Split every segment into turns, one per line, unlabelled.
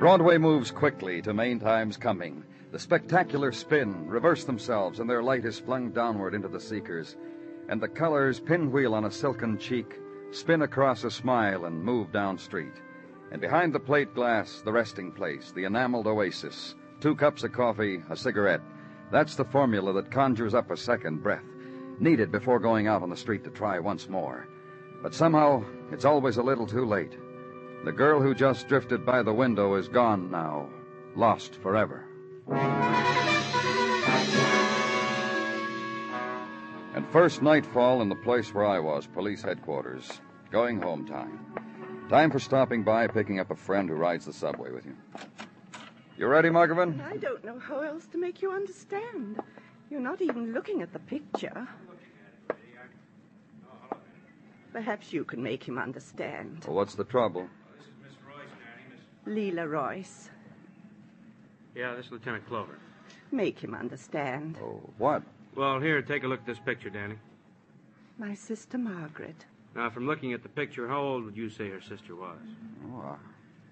Broadway moves quickly to main time's coming. The spectacular spin reverse themselves, and their light is flung downward into the seekers. And the colors pinwheel on a silken cheek, spin across a smile, and move down street. And behind the plate glass, the resting place, the enameled oasis, two cups of coffee, a cigarette. That's the formula that conjures up a second breath, needed before going out on the street to try once more. But somehow, it's always a little too late. The girl who just drifted by the window is gone now, lost forever. And first nightfall in the place where I was, police headquarters. Going home time. Time for stopping by, picking up a friend who rides the subway with you. You ready, Muggavan?
I don't know how else to make you understand. You're not even looking at the picture. Perhaps you can make him understand.
Well, what's the trouble?
Leela Royce.
Yeah, this is Lieutenant Clover.
Make him understand.
Oh, what?
Well, here, take a look at this picture, Danny.
My sister Margaret.
Now, from looking at the picture, how old would you say her sister was?
Oh,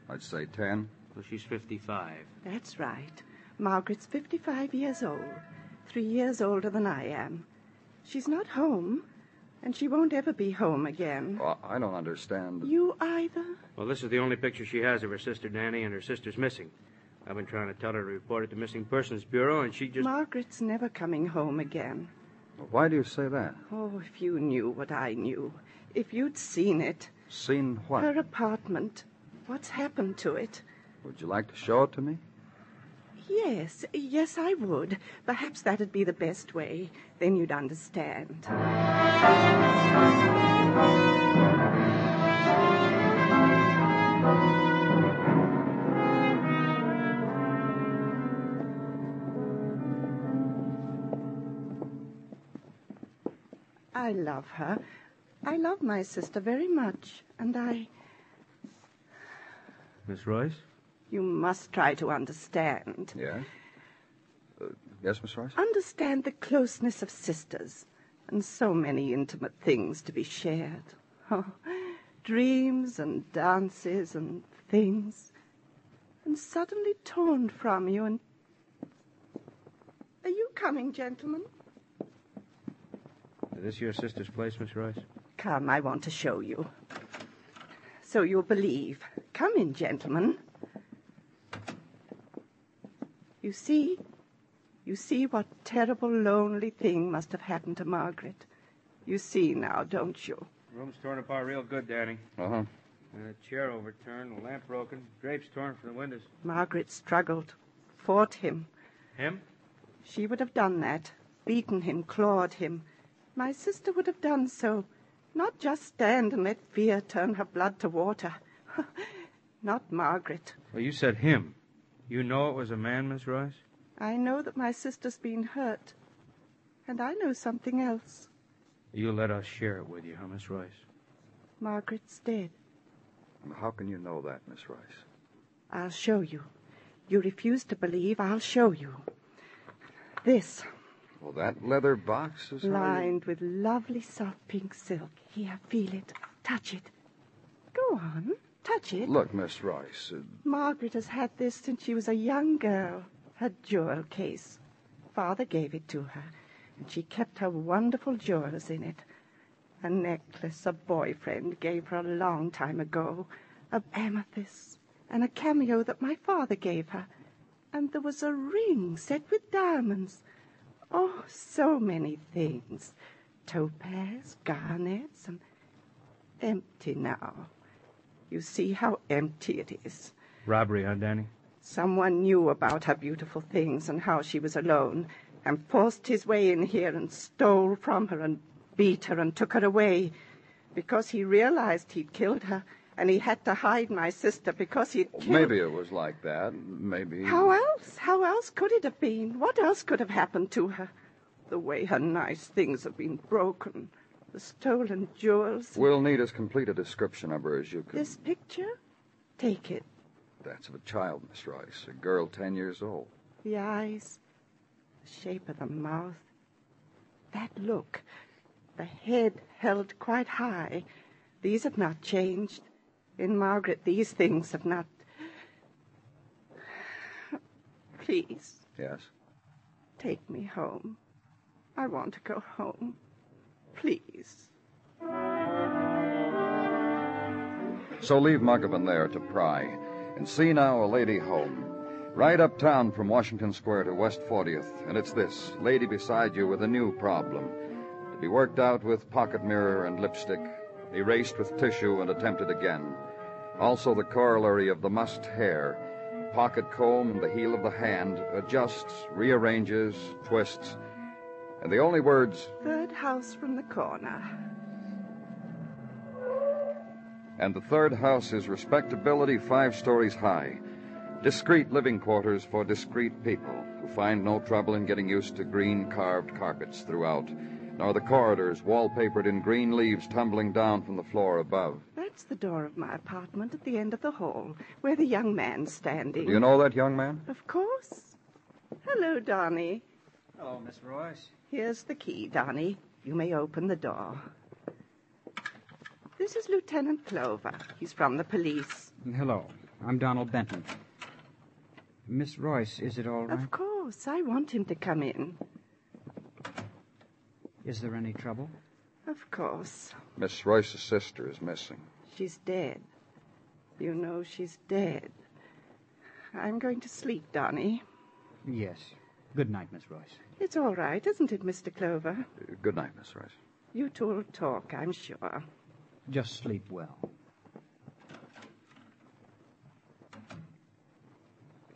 I'd say ten.
Well, she's 55.
That's right. Margaret's 55 years old, three years older than I am. She's not home, and she won't ever be home again.
Oh, I don't understand.
You either?
Well, this is the only picture she has of her sister, Danny, and her sister's missing. I've been trying to tell her to report it to Missing Persons Bureau, and she just.
Margaret's never coming home again.
Why do you say that?
Oh, if you knew what I knew. If you'd seen it.
Seen what?
Her apartment. What's happened to it?
Would you like to show it to me?
Yes, yes, I would. Perhaps that'd be the best way. Then you'd understand. I love her. I love my sister very much, and I.
Miss Royce?
You must try to understand.
Yes. Uh, yes, Miss Rice?
Understand the closeness of sisters, and so many intimate things to be shared. Oh, dreams and dances and things, and suddenly torn from you. And are you coming, gentlemen?
Is this your sister's place, Miss Rice?
Come, I want to show you. So you'll believe. Come in, gentlemen. You see, You see what terrible, lonely thing must have happened to Margaret. You see now, don't you?
Room's torn apart real good, Danny.
Uh huh.
Uh, chair overturned, the lamp broken, drapes torn from the windows.
Margaret struggled, fought him.
Him?
She would have done that, beaten him, clawed him. My sister would have done so, not just stand and let fear turn her blood to water. not Margaret.
Well, you said him. You know it was a man, Miss Royce?
I know that my sister's been hurt. And I know something else.
You let us share it with you, huh, Miss Royce?
Margaret's dead.
How can you know that, Miss Royce?
I'll show you. You refuse to believe, I'll show you. This,
Well, that leather box is how you-
lined with lovely soft pink silk. Here, feel it. Touch it. Go on, touch it.
Look, Miss Rice. Uh,
Margaret has had this since she was a young girl. Her jewel case. Father gave it to her, and she kept her wonderful jewels in it. A necklace a boyfriend gave her a long time ago, of amethyst, and a cameo that my father gave her. And there was a ring set with diamonds. Oh, so many things. Topaz, garnets, and empty now. You see how empty it is.
Robbery, huh, Danny?
Someone knew about her beautiful things and how she was alone, and forced his way in here and stole from her and beat her and took her away because he realized he'd killed her and he had to hide my sister because he'd killed
Maybe it was like that. Maybe.
How else? How else could it have been? What else could have happened to her? The way her nice things have been broken, the stolen jewels.
We'll need as complete a description of her as you can.
This picture? Take it.
That's of a child, Miss Rice, A girl ten years old.
The eyes, the shape of the mouth, that look, the head held quite high. These have not changed. In Margaret, these things have not. Please,
Yes.
take me home. I want to go home. Please.
So leave Muggavan there to pry. And see now a lady home. Right uptown from Washington Square to West 40th. And it's this lady beside you with a new problem. To be worked out with pocket mirror and lipstick, erased with tissue and attempted again. Also the corollary of the mussed hair. Pocket comb and the heel of the hand adjusts, rearranges, twists. And the only words,
Third house from the corner.
and the third house is respectability five stories high. Discreet living quarters for discreet people who find no trouble in getting used to green carved carpets throughout, nor the corridors wallpapered in green leaves tumbling down from the floor above.
That's the door of my apartment at the end of the hall, where the young man's standing.
Do you know that young man?
Of course. Hello, Donnie.
Hello, Miss Royce.
Here's the key, Donnie. You may open the door. This is Lieutenant Clover. He's from the police.
Hello. I'm Donald Benton. Miss Royce, is it all right?
Of course. I want him to come in.
Is there any trouble?
Of course.
Miss Royce's sister is missing.
She's dead. You know she's dead. I'm going to sleep, Donnie.
Yes. Good night, Miss Royce.
It's all right, isn't it, Mr. Clover?
Uh, Good night, Miss Royce.
You two will talk, I'm sure.
Just sleep well.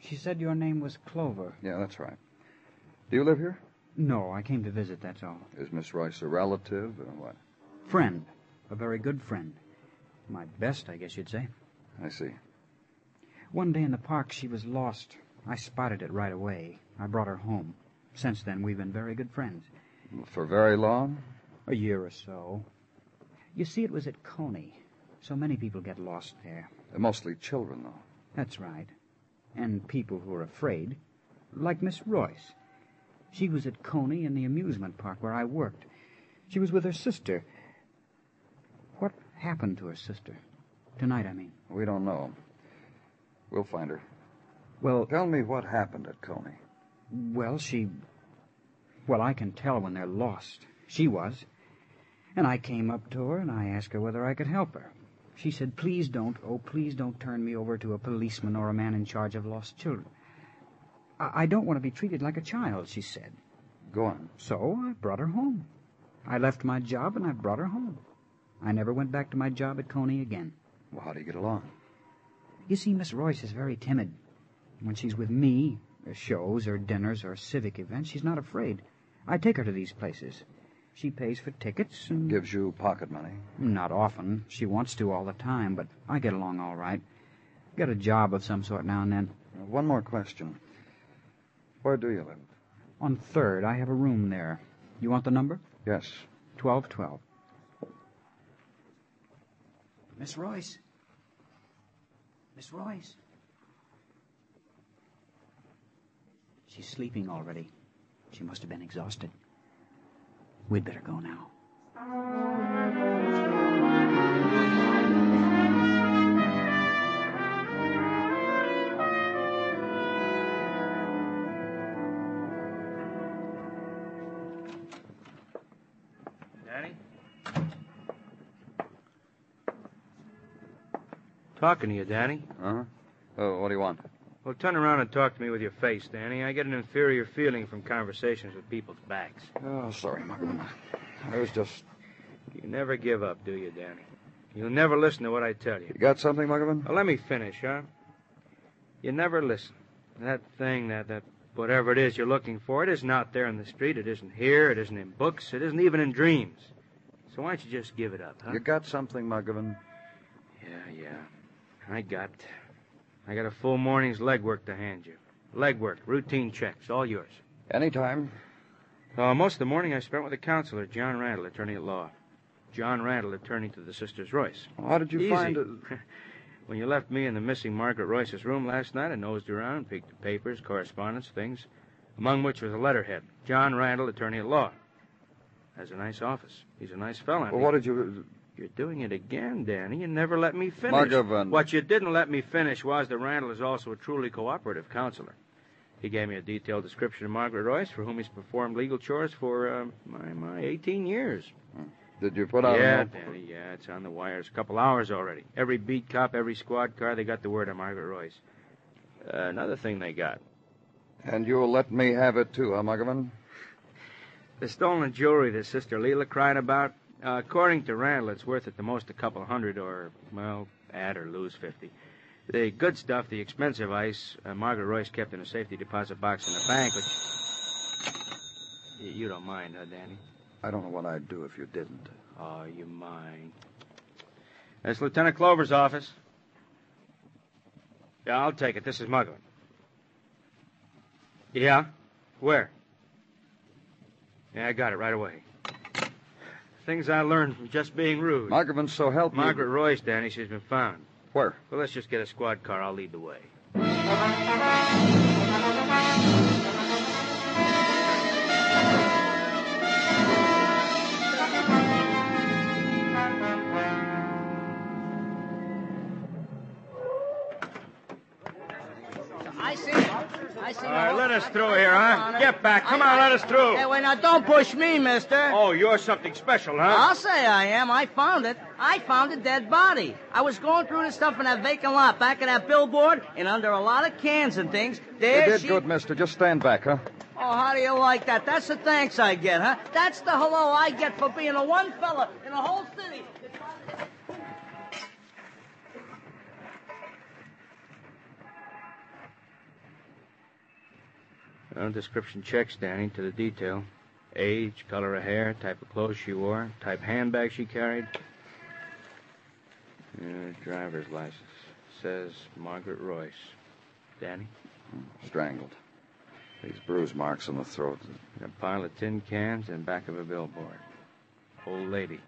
She said your name was Clover.
Yeah, that's right. Do you live here?
No, I came to visit, that's all.
Is Miss Royce a relative or what?
Friend. A very good friend. My best, I guess you'd say.
I see.
One day in the park, she was lost. I spotted it right away. I brought her home. Since then, we've been very good friends.
For very long?
A year or so. You see, it was at Coney. So many people get lost there.
Uh, Mostly children, though.
That's right. And people who are afraid. Like Miss Royce. She was at Coney in the amusement park where I worked. She was with her sister. What happened to her sister? Tonight, I mean.
We don't know. We'll find her.
Well,
Tell me what happened at Coney.
well, she. Well, I can tell when they're lost. She was. And I came up to her and I asked her whether I could help her. She said, Please don't, oh, please don't turn me over to a policeman or a man in charge of lost children. I, I don't want to be treated like a child, she said.
Go on.
So I brought her home. I left my job and I brought her home. I never went back to my job at Coney again.
Well, how do you get along?
You see, Miss Royce is very timid. When she's with me, shows or dinners or civic events, she's not afraid. I take her to these places. She pays for tickets and...
Gives you pocket money.
Not often. She wants to all the time, but I get along all right. Get a job of some sort now and then.
One more question. Where do you live?
On Third, I have a room there. You want the number?
Yes.
Twelve twelve. Miss Royce. Miss Royce. She's sleeping already. She must have been exhausted. We'd better go now.
Danny? Talking to you, Danny.
Uh-huh. Oh, what do you want?
Well, turn around and talk to me with your face, Danny. I get an inferior feeling from conversations with people's backs.
Oh, sorry, Muggavan. I was just...
You never give up, do you, Danny? You'll never listen to what I tell you.
You got something, Muggavan?
Well, let me finish, huh? You never listen. That thing, that, that whatever it is you're looking for, it isn't out there in the street. It isn't here. It isn't in books. It isn't even in dreams. So why don't you just give it up, huh?
You got something, Muggavan?
Yeah, yeah. I got. I got a full morning's legwork to hand you. Legwork, routine checks, all yours.
Anytime.
Uh, most of the morning I spent with a counselor, John Randall, attorney at law. John Randall, attorney to the sisters Royce.
How did you
Easy.
find it?
when you left me in the missing Margaret Royce's room last night, I nosed around, peeked at papers, correspondence, things, among which was a letterhead. John Randall, attorney at law. Has a nice office. He's a nice fellow.
Well, what did you...
You're doing it again, Danny. You never let me finish.
Muggavan.
What you didn't let me finish was that Randall is also a truly cooperative counselor. He gave me a detailed description of Margaret Royce, for whom he's performed legal chores for, uh, my, my, 18 years.
Did you put out
yeah,
a...
Danny, yeah, it's on the wires. A couple hours already. Every beat cop, every squad car, they got the word on Margaret Royce. Uh, another thing they got.
And you'll let me have it, too, huh, Muggavan?
The stolen jewelry that Sister Leela cried about, uh, according to Randall, it's worth at the most a couple hundred or, well, add or lose 50. The good stuff, the expensive ice, uh, Margaret Royce kept in a safety deposit box in the bank, but. You don't mind, huh, Danny?
I don't know what I'd do if you didn't.
Oh, you mind. That's Lieutenant Clover's office. Yeah, I'll take it. This is Muggavan. Yeah? Where? Yeah, I got it right away. Things I learned from just being rude.
Muggavan, so help me...
Margaret Royce, Danny, she's been found.
Where?
Well, let's just get a squad car. I'll lead the way. Us through here, huh? Get back. Come on, let us through.
Hey, wait, now don't push me, mister.
Oh, you're something special, huh?
I'll say I am. I found it. I found a dead body. I was going through the stuff in that vacant lot back of that billboard, and under a lot of cans and things, there
You did
she...
good, mister. Just stand back, huh?
Oh, how do you like that? That's the thanks I get, huh? That's the hello I get for being the one fella in the whole city.
Well, description checks, Danny, to the detail. Age, color of hair, type of clothes she wore, type handbag she carried. Yeah, driver's license. Says Margaret Royce. Danny?
Strangled. These bruise marks on the throat.
A pile of tin cans and back of a billboard. Old lady.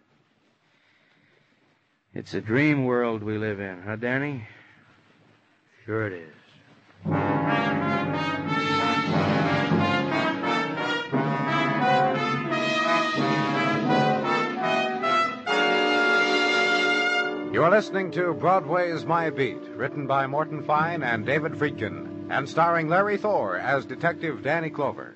It's a dream world we live in, huh, Danny? Sure it is.
You are listening to Broadway's My Beat, written by Morton Fine and David Friedkin, and starring Larry Thor as Detective Danny Clover.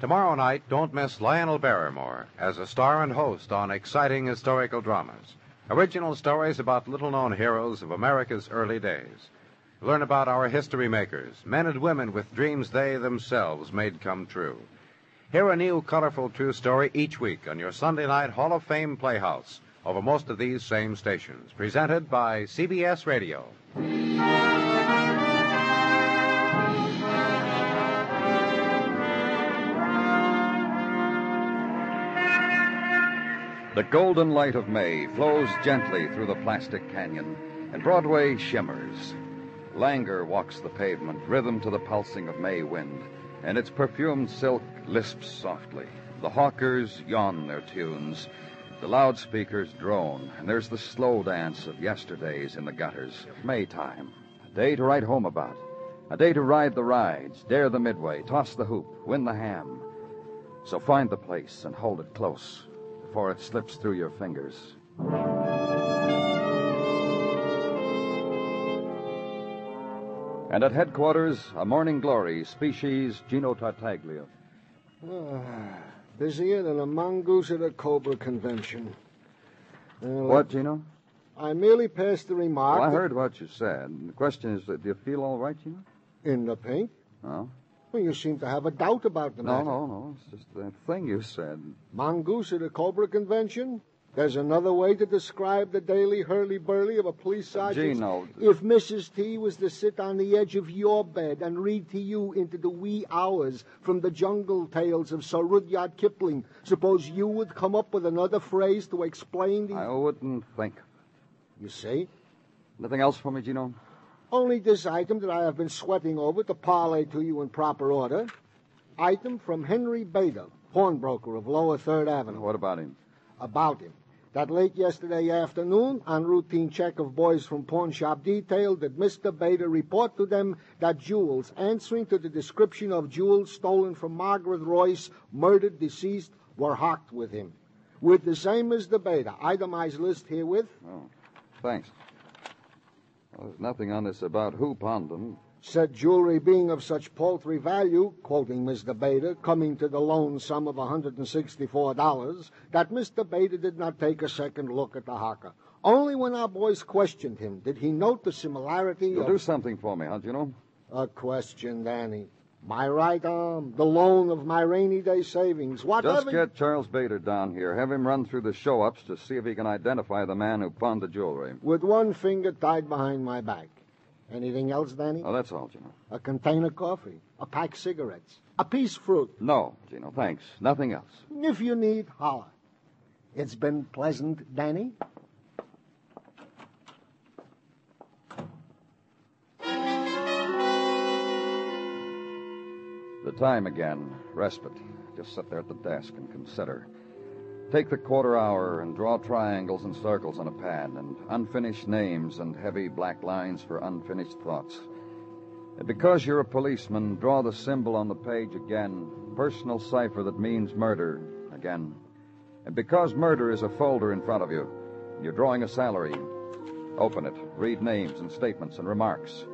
Tomorrow night, don't miss Lionel Barrymore as a star and host on exciting historical dramas. Original stories about little known heroes of America's early days. Learn about our history makers, men and women with dreams they themselves made come true. Hear a new colorful true story each week on your Sunday night Hall of Fame Playhouse over most of these same stations. Presented by CBS Radio.
The golden light of May flows gently through the plastic canyon, and Broadway shimmers. Languor walks the pavement, rhythm to the pulsing of May wind, and its perfumed silk lisps softly. The hawkers yawn their tunes, the loudspeakers drone, and there's the slow dance of yesterdays in the gutters. Maytime, a day to write home about, a day to ride the rides, dare the midway, toss the hoop, win the ham. So find the place and hold it close before it slips through your fingers. And at headquarters, a morning glory, species Gino Tartaglia.
Ah. Busier than a mongoose at a cobra convention. Uh,
What, Gino?
I merely passed the remark.
Well, I heard what you said. The question is, do you feel all right, Gino?
In the pink?
No.
Well, you seem to have a doubt about the
No,
matter.
no, no. It's just that thing you said.
Mongoose at a cobra convention? There's another way to describe the daily hurly-burly of a police sergeant.
Gino.
If Mrs. T was to sit on the edge of your bed and read to you into the wee hours from the jungle tales of Sir Rudyard Kipling, suppose you would come up with another phrase to explain the...
I wouldn't think.
You see?
Nothing else for me, Gino?
Only this item that I have been sweating over to parlay to you in proper order. Item from Henry Bader, pawnbroker of Lower Third Avenue.
What about him?
About him. That late yesterday afternoon, on routine check of boys from pawn shop detailed that Mr. Bader report to them that jewels answering to the description of jewels stolen from Margaret Royce, murdered deceased, were hocked with him. With the same as the Bader, itemized list herewith,
Oh, thanks. Well, there's nothing on this about who pawned them.
Said jewelry being of such paltry value, quoting Mr. Bader, coming to the loan sum of $164, that Mr. Bader did not take a second look at the hawker. Only when our boys questioned him did he note the similarity
You'll
of...
do something for me, huh, know?
A question, Danny. My right arm, the loan of my rainy day savings, whatever...
Just get Charles Bader down here. Have him run through the show-ups to see if he can identify the man who pawned the jewelry.
With one finger tied behind my back. Anything else, Danny?
Oh, that's all, Gino.
A container of coffee, a pack cigarettes, a piece of fruit.
No, Gino, thanks. Nothing else.
If you need, holler. It's been pleasant, Danny.
The time again. Respite. Just sit there at the desk and consider. Take the quarter hour and draw triangles and circles on a pad and unfinished names and heavy black lines for unfinished thoughts. And because you're a policeman, draw the symbol on the page again, personal cipher that means murder again. And because murder is a folder in front of you, you're drawing a salary. Open it, read names and statements and remarks.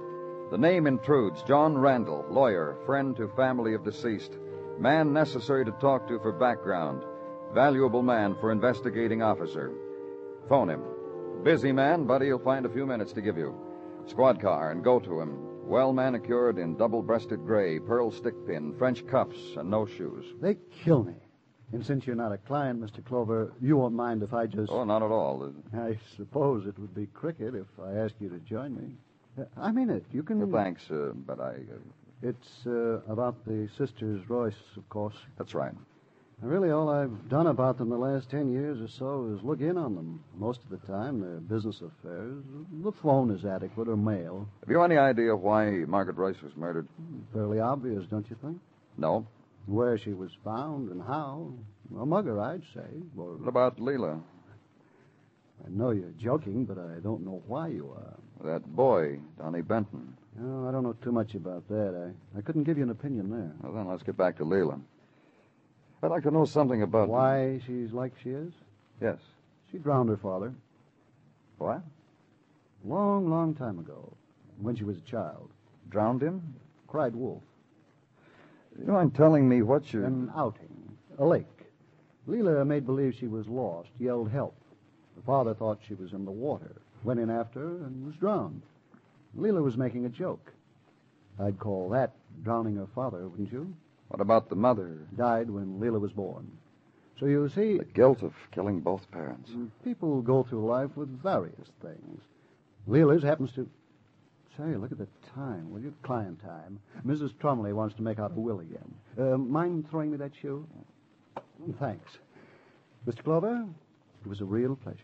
The name intrudes John Randall, lawyer, friend to family of deceased, man necessary to talk to for background, valuable man for investigating officer. Phone him. Busy man, but he'll find a few minutes to give you. Squad car and go to him. Well manicured in double breasted gray, pearl stick pin, French cuffs, and no shoes.
They kill me. And since you're not a client, Mr. Clover, you won't mind if I just.
Oh, not at all.
I suppose it would be cricket if I asked you to join me. Uh, I mean it. You can.
Uh, thanks, uh, but I. Uh,
It's uh, about the sisters Royce, of course.
that's right.
Really, all I've done about them the last ten years or so is look in on them. Most of the time, they're business affairs. The phone is adequate or mail.
Have you any idea why Margaret Rice was murdered?
Fairly obvious, don't you think?
No.
Where she was found and how. A mugger, I'd say. Or,
What about Leela?
I know you're joking, but I don't know why you are.
That boy, Donnie Benton.
No, I don't know too much about that. I, I couldn't give you an opinion there.
Well, then let's get back to Leela. I'd like to know something about
Why she's like she is?
Yes.
She drowned her father.
What?
Long, long time ago, when she was a child.
Drowned him?
Cried wolf.
You mind telling me what you.
An outing. A lake. Leela made believe she was lost, yelled help. The father thought she was in the water, went in after her, and was drowned. Leela was making a joke. I'd call that drowning her father, wouldn't you?
What about the mother?
Died when Leela was born. So you see,
The guilt of killing both parents.
people go through life with various things. Leela's happens to. Say, look at the time, will you? Client time. Mrs. Trumley wants to make out a will again. Uh, mind throwing me that shoe? Thanks. Mr. Clover, it was a real pleasure.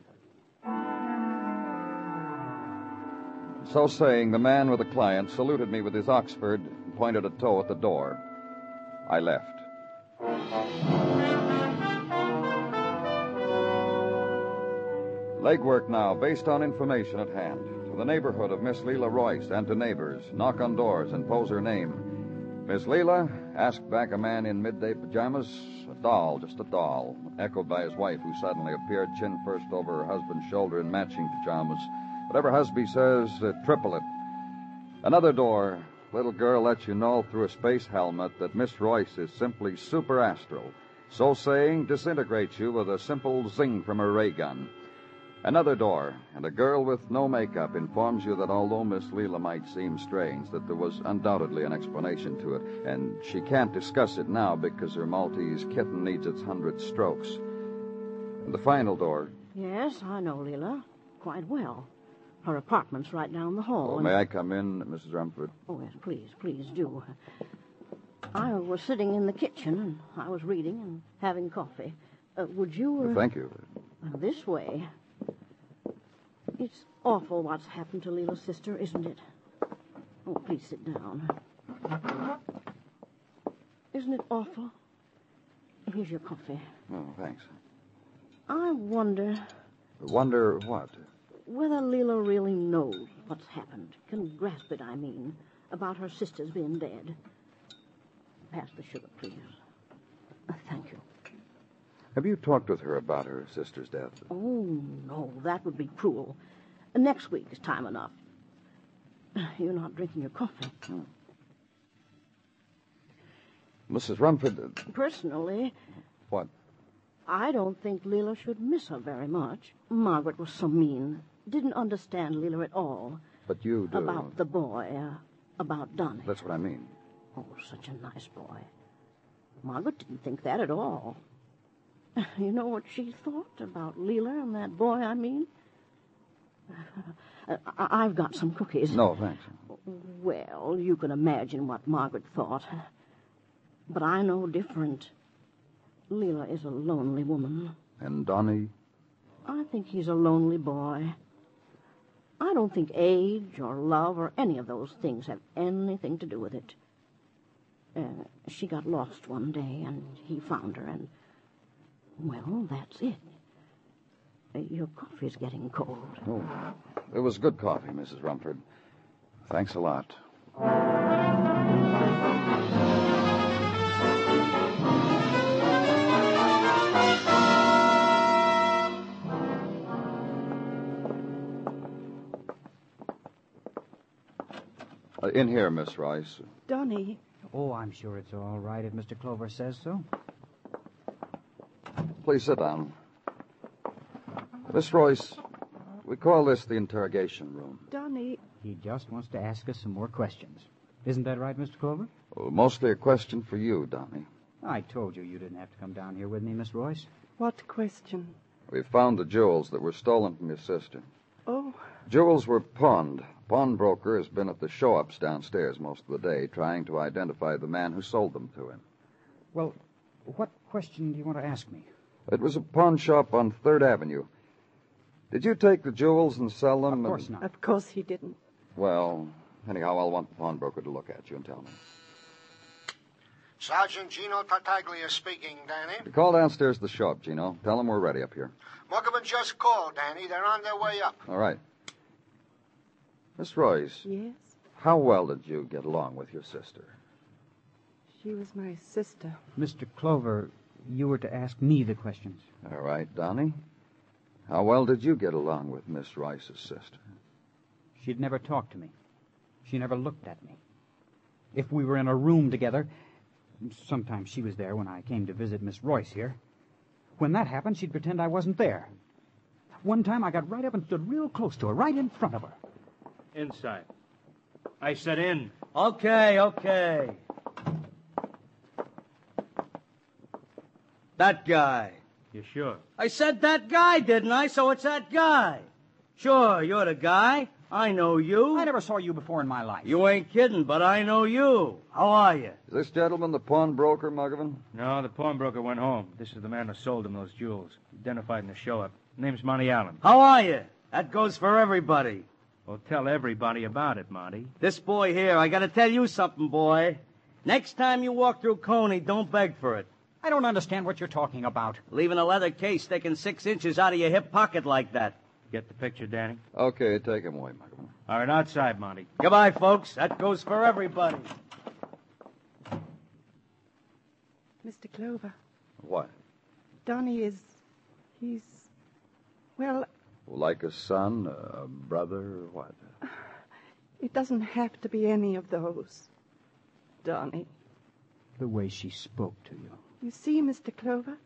So saying, the man with the client saluted me with his Oxford and pointed a toe at the door. I left. Legwork now, based on information at hand. To the neighborhood of Miss Leela Royce and to neighbors. Knock on doors and pose her name. Miss Leela, asked back a man in midday pajamas. A doll, just a doll. Echoed by his wife, who suddenly appeared chin first over her husband's shoulder in matching pajamas. Whatever Husby says, uh, triple it. Another door. Little girl lets you know through a space helmet that Miss Royce is simply super astral. So saying, disintegrates you with a simple zing from her ray gun. Another door, and a girl with no makeup informs you that although Miss Leela might seem strange, that there was undoubtedly an explanation to it, and she can't discuss it now because her Maltese kitten needs its hundred strokes. And the final door.
Yes, I know Leela quite well. Her apartment's right down the hall.
Oh,
and-
may I come in, Mrs. Rumford?
Oh, yes, please, please do. I was sitting in the kitchen and I was reading and having coffee. Uh, would you? Uh,
Thank you.
uh, This way. It's awful what's happened to Leela's sister, isn't it? Oh, please sit down. Isn't it awful? Here's your coffee.
Oh, thanks.
I wonder
Wonder what?
Whether Leela really knows what's happened, can grasp it, I mean, about her sister's being dead. Pass the sugar, please. Uh, thank you.
Have you talked with her about her sister's death?
Oh, no, that would be cruel. Next week is time enough. You're not drinking your coffee.
Mrs. Rumford, uh,
Personally,
what?
I don't think Leela should miss her very much. Margaret was so mean. Didn't understand Leela at all.
But you do.
About the boy, uh, about Donnie.
That's what I mean.
Oh, such a nice boy. Margaret didn't think that at all. You know what she thought about Leela and that boy, I mean? Uh, I've got some cookies.
No, thanks.
Well, you can imagine what Margaret thought. But I know different. Leela is a lonely woman.
And Donnie?
I think he's a lonely boy. I don't think age or love or any of those things have anything to do with it. Uh, she got lost one day, and he found her, and, well, that's it. Uh, your coffee's getting cold.
Oh, it was good coffee, Mrs. Rumford. Thanks a lot. Uh, in here, Miss Rice.
Donnie,
Oh, I'm sure it's all right if Mr. Clover says so.
Please sit down. Miss Royce, we call this the interrogation room.
Donnie,
He just wants to ask us some more questions. Isn't that right, Mr. Clover?
Well, mostly a question for you, Donnie.
I told you you didn't have to come down here with me, Miss Royce.
what question?
We found the jewels that were stolen from your sister.
Oh,
Jewels were pawned. Pawnbroker has been at the show-ups downstairs most of the day, trying to identify the man who sold them to him.
Well, what question do you want to ask me?
It was a pawn shop on Third Avenue. Did you take the jewels and sell them?
Of course
and-
not.
of course he didn't.
Well, anyhow, I'll want the pawnbroker to look at you and tell me.
Sergeant Gino Tartaglia speaking, Danny.
Call downstairs to the show-up, Gino. Tell them we're ready up here.
Muggavan just called, Danny. They're on their way up.
All right. Miss Royce,
Yes,
how well did you get along with your sister?
she was my sister.
Mr. Clover, you were to ask me the questions.
All right, Donnie. How well did you get along with Miss Royce's sister?
She'd never talked to me. She never looked at me. If we were in a room together, sometimes she was there when I came to visit Miss Royce here. When that happened, she'd pretend I wasn't there. One time I got right up and stood real close to her, right in front of her.
Inside. I said in.
Okay, okay. That guy.
You sure?
I said that guy, didn't I? So it's that guy. Sure, you're the guy. I know you.
I never saw you before in my life.
You ain't kidding, but I know you. How are you?
Is this gentleman the pawnbroker, Muggavan?
No, the pawnbroker went home. This is the man who sold him those jewels. Identified in the show-up. Name's Monty Allen.
How are you? That goes for everybody.
Well, tell everybody about it, Monty.
This boy here, I gotta tell you something, boy. Next time you walk through Coney, don't beg for it.
I don't understand what you're talking about.
Leaving a leather case sticking six inches out of your hip pocket like that.
Get the picture, Danny?
Okay, take him away, Muggavan.
All right, outside, Monty.
Goodbye, folks. That goes for everybody.
Mr. Clover,
What?
Donnie is. He's. Well,
Like a son, a brother, or what?
it doesn't have to be any of those. Donnie.
The way she spoke to you.
You see, Mr. Clover,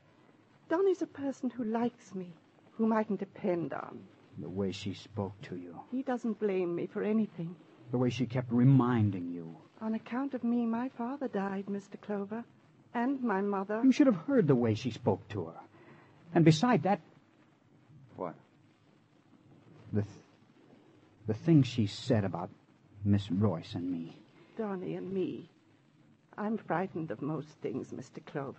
Donnie's a person who likes me, whom I can depend on.
The way she spoke to you.
He doesn't blame me for anything.
The way she kept reminding you.
On account of me, my father died, Mr. Clover, and my mother.
You should have heard the way she spoke to her. And beside that,
What?
The, th- the things she said about Miss Royce and me.
Donnie and me. I'm frightened of most things, Mr. Clover,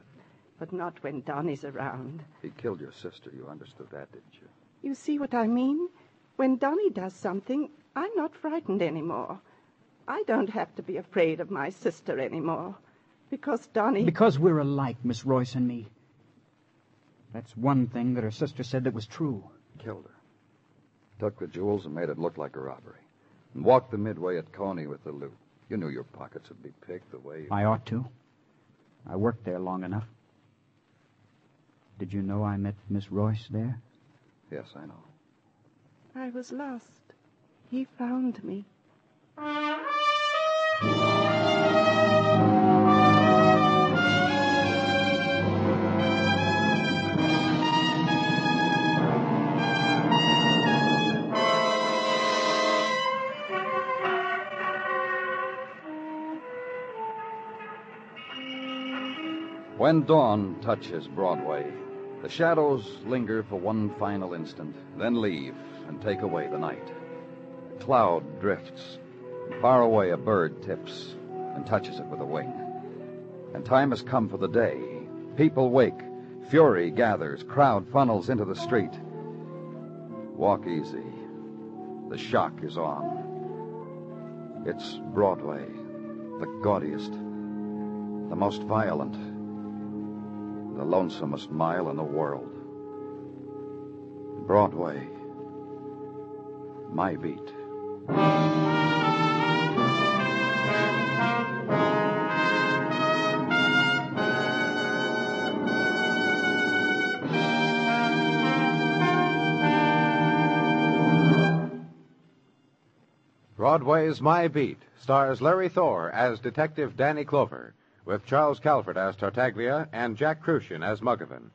but not when Donnie's around.
He killed your sister. You understood that, didn't you?
You see what I mean? When Donnie does something, I'm not frightened anymore. I don't have to be afraid of my sister anymore. Because Donnie.
Because we're alike, Miss Royce and me. That's one thing that her sister said that was true.
Killed her. Took the jewels and made it look like a robbery. And walked the midway at Coney with the loot. You knew your pockets would be picked the way you...
I ought to. I worked there long enough. Did you know I met Miss Royce there?
Yes, I know.
I was lost. He found me.
When dawn touches Broadway, the shadows linger for one final instant, then leave and take away the night. A cloud drifts. Far away, a bird tips and touches it with a wing. And time has come for the day. People wake. Fury gathers. Crowd funnels into the street. Walk easy. The shock is on. It's Broadway, the gaudiest, the most violent, the lonesomest mile in the world. Broadway, my beat.
Broadway's My Beat stars Larry Thor as Detective Danny Clover, with Charles Calvert as Tartaglia and Jack Kruschen as Muggavan.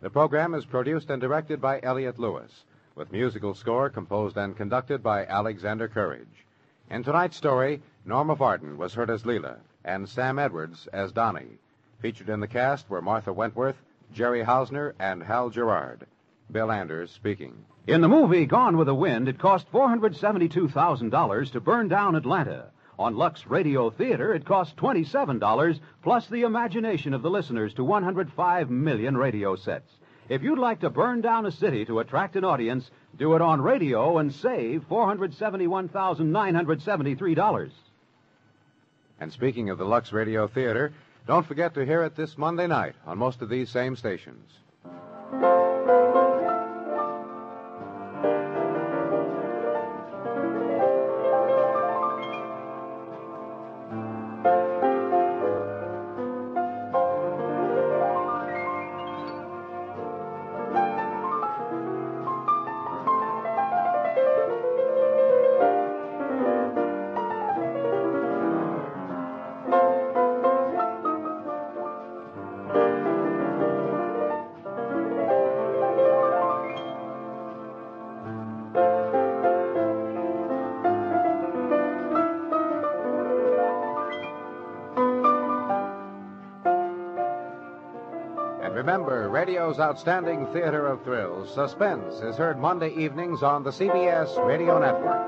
The program is produced and directed by Elliott Lewis, with musical score composed and conducted by Alexander Courage. In tonight's story, Norma Varden was heard as Leela, and Sam Edwards as Donnie. Featured in the cast were Martha Wentworth, Jerry Hausner, and Hal Gerard. Bill Anders speaking.
In the movie Gone with the Wind, it cost $472,000 to burn down Atlanta. On Lux Radio Theater, it costs $27, plus the imagination of the listeners to 105 million radio sets. If you'd like to burn down a city to attract an audience, do it on radio and save $471,973.
And speaking of the Lux Radio Theater, don't forget to hear it this Monday night on most of these same stations. Radio's outstanding theater of thrills, Suspense is heard Monday evenings on the CBS Radio Network.